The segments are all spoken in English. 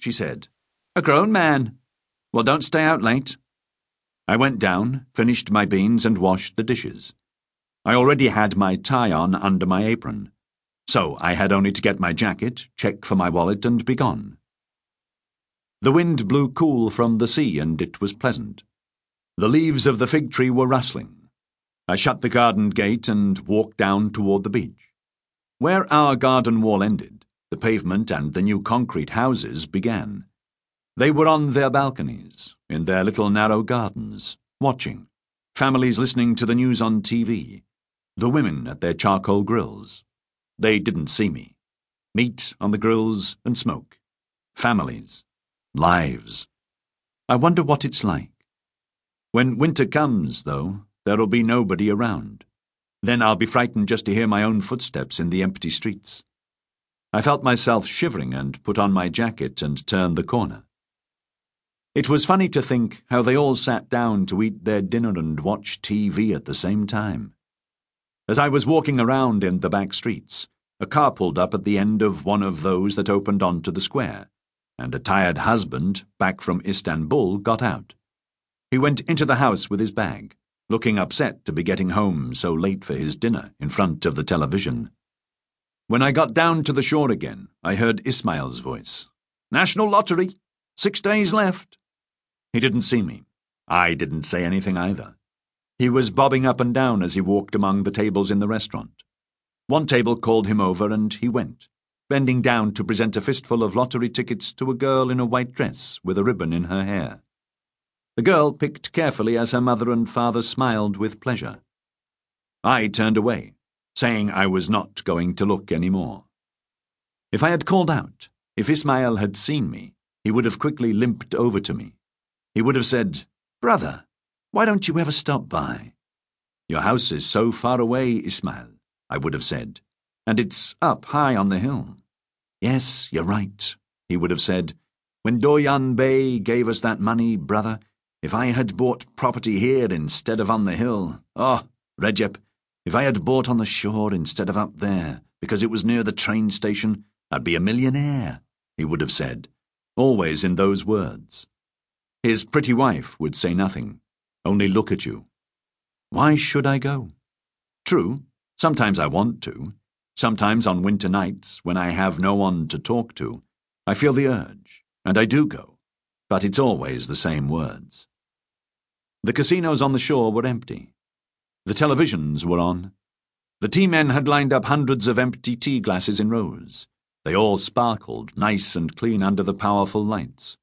she said. A grown man. Well, don't stay out late. I went down, finished my beans, and washed the dishes. I already had my tie on under my apron, so I had only to get my jacket, check for my wallet, and be gone. The wind blew cool from the sea, and it was pleasant. The leaves of the fig tree were rustling. I shut the garden gate and walked down toward the beach. Where our garden wall ended, the pavement and the new concrete houses began. They were on their balconies, in their little narrow gardens, watching, families listening to the news on TV, the women at their charcoal grills. They didn't see me. Meat on the grills and smoke. Families. Lives. I wonder what it's like. When winter comes, though, there'll be nobody around. Then I'll be frightened just to hear my own footsteps in the empty streets. I felt myself shivering and put on my jacket and turned the corner. It was funny to think how they all sat down to eat their dinner and watch TV at the same time. As I was walking around in the back streets, a car pulled up at the end of one of those that opened onto the square, and a tired husband, back from Istanbul, got out. He went into the house with his bag, looking upset to be getting home so late for his dinner in front of the television. When I got down to the shore again, I heard Ismail's voice. National Lottery! Six days left! He didn't see me. I didn't say anything either. He was bobbing up and down as he walked among the tables in the restaurant. One table called him over and he went, bending down to present a fistful of lottery tickets to a girl in a white dress with a ribbon in her hair. The girl picked carefully as her mother and father smiled with pleasure. I turned away, saying I was not going to look any more. If I had called out, if Ismail had seen me, he would have quickly limped over to me. He would have said, Brother, why don't you ever stop by? Your house is so far away, Ismail, I would have said, and it's up high on the hill. Yes, you're right, he would have said. When Doğan Bey gave us that money, brother, if I had bought property here instead of on the hill, oh, Recep, if I had bought on the shore instead of up there, because it was near the train station, I'd be a millionaire, he would have said, always in those words. His pretty wife would say nothing, only look at you. Why should I go? True, sometimes I want to. Sometimes on winter nights, when I have no one to talk to, I feel the urge, and I do go, but it's always the same words. The casinos on the shore were empty. The televisions were on. The tea men had lined up hundreds of empty tea glasses in rows. They all sparkled, nice and clean under the powerful lights.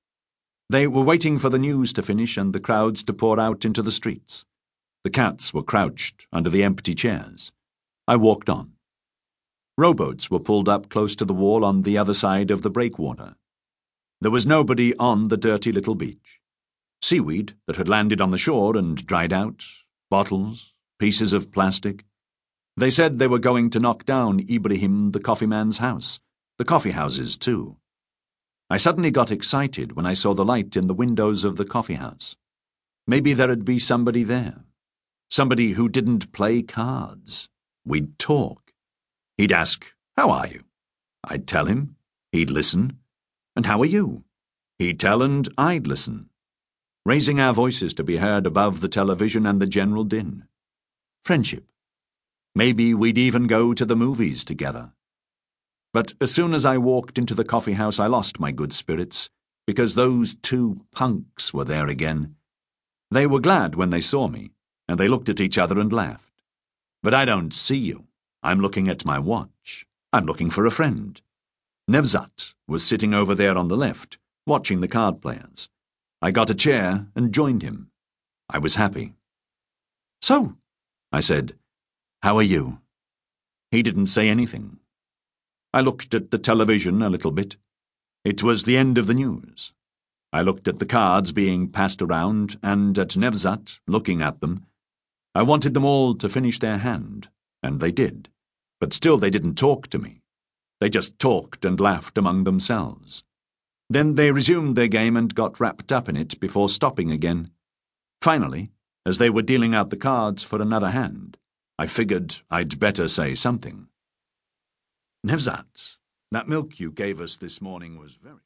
They were waiting for the news to finish and the crowds to pour out into the streets. The cats were crouched under the empty chairs. I walked on. Rowboats were pulled up close to the wall on the other side of the breakwater. There was nobody on the dirty little beach. Seaweed that had landed on the shore and dried out, bottles, pieces of plastic. They said they were going to knock down Ibrahim the coffee man's house, the coffee houses too. I suddenly got excited when I saw the light in the windows of the coffee house. Maybe there'd be somebody there. Somebody who didn't play cards. We'd talk. He'd ask, How are you? I'd tell him. He'd listen. And how are you? He'd tell and I'd listen. Raising our voices to be heard above the television and the general din. Friendship. Maybe we'd even go to the movies together. But as soon as I walked into the coffee house, I lost my good spirits, because those two punks were there again. They were glad when they saw me, and they looked at each other and laughed. But I don't see you. I'm looking at my watch. I'm looking for a friend. Nevzat was sitting over there on the left, watching the card players. I got a chair and joined him. I was happy. So, I said, how are you? He didn't say anything. I looked at the television a little bit. It was the end of the news. I looked at the cards being passed around and at Nevzat, looking at them. I wanted them all to finish their hand, and they did. But still they didn't talk to me. They just talked and laughed among themselves. Then they resumed their game and got wrapped up in it before stopping again. Finally, as they were dealing out the cards for another hand, I figured I'd better say something. Nevzat, that milk you gave us this morning was very.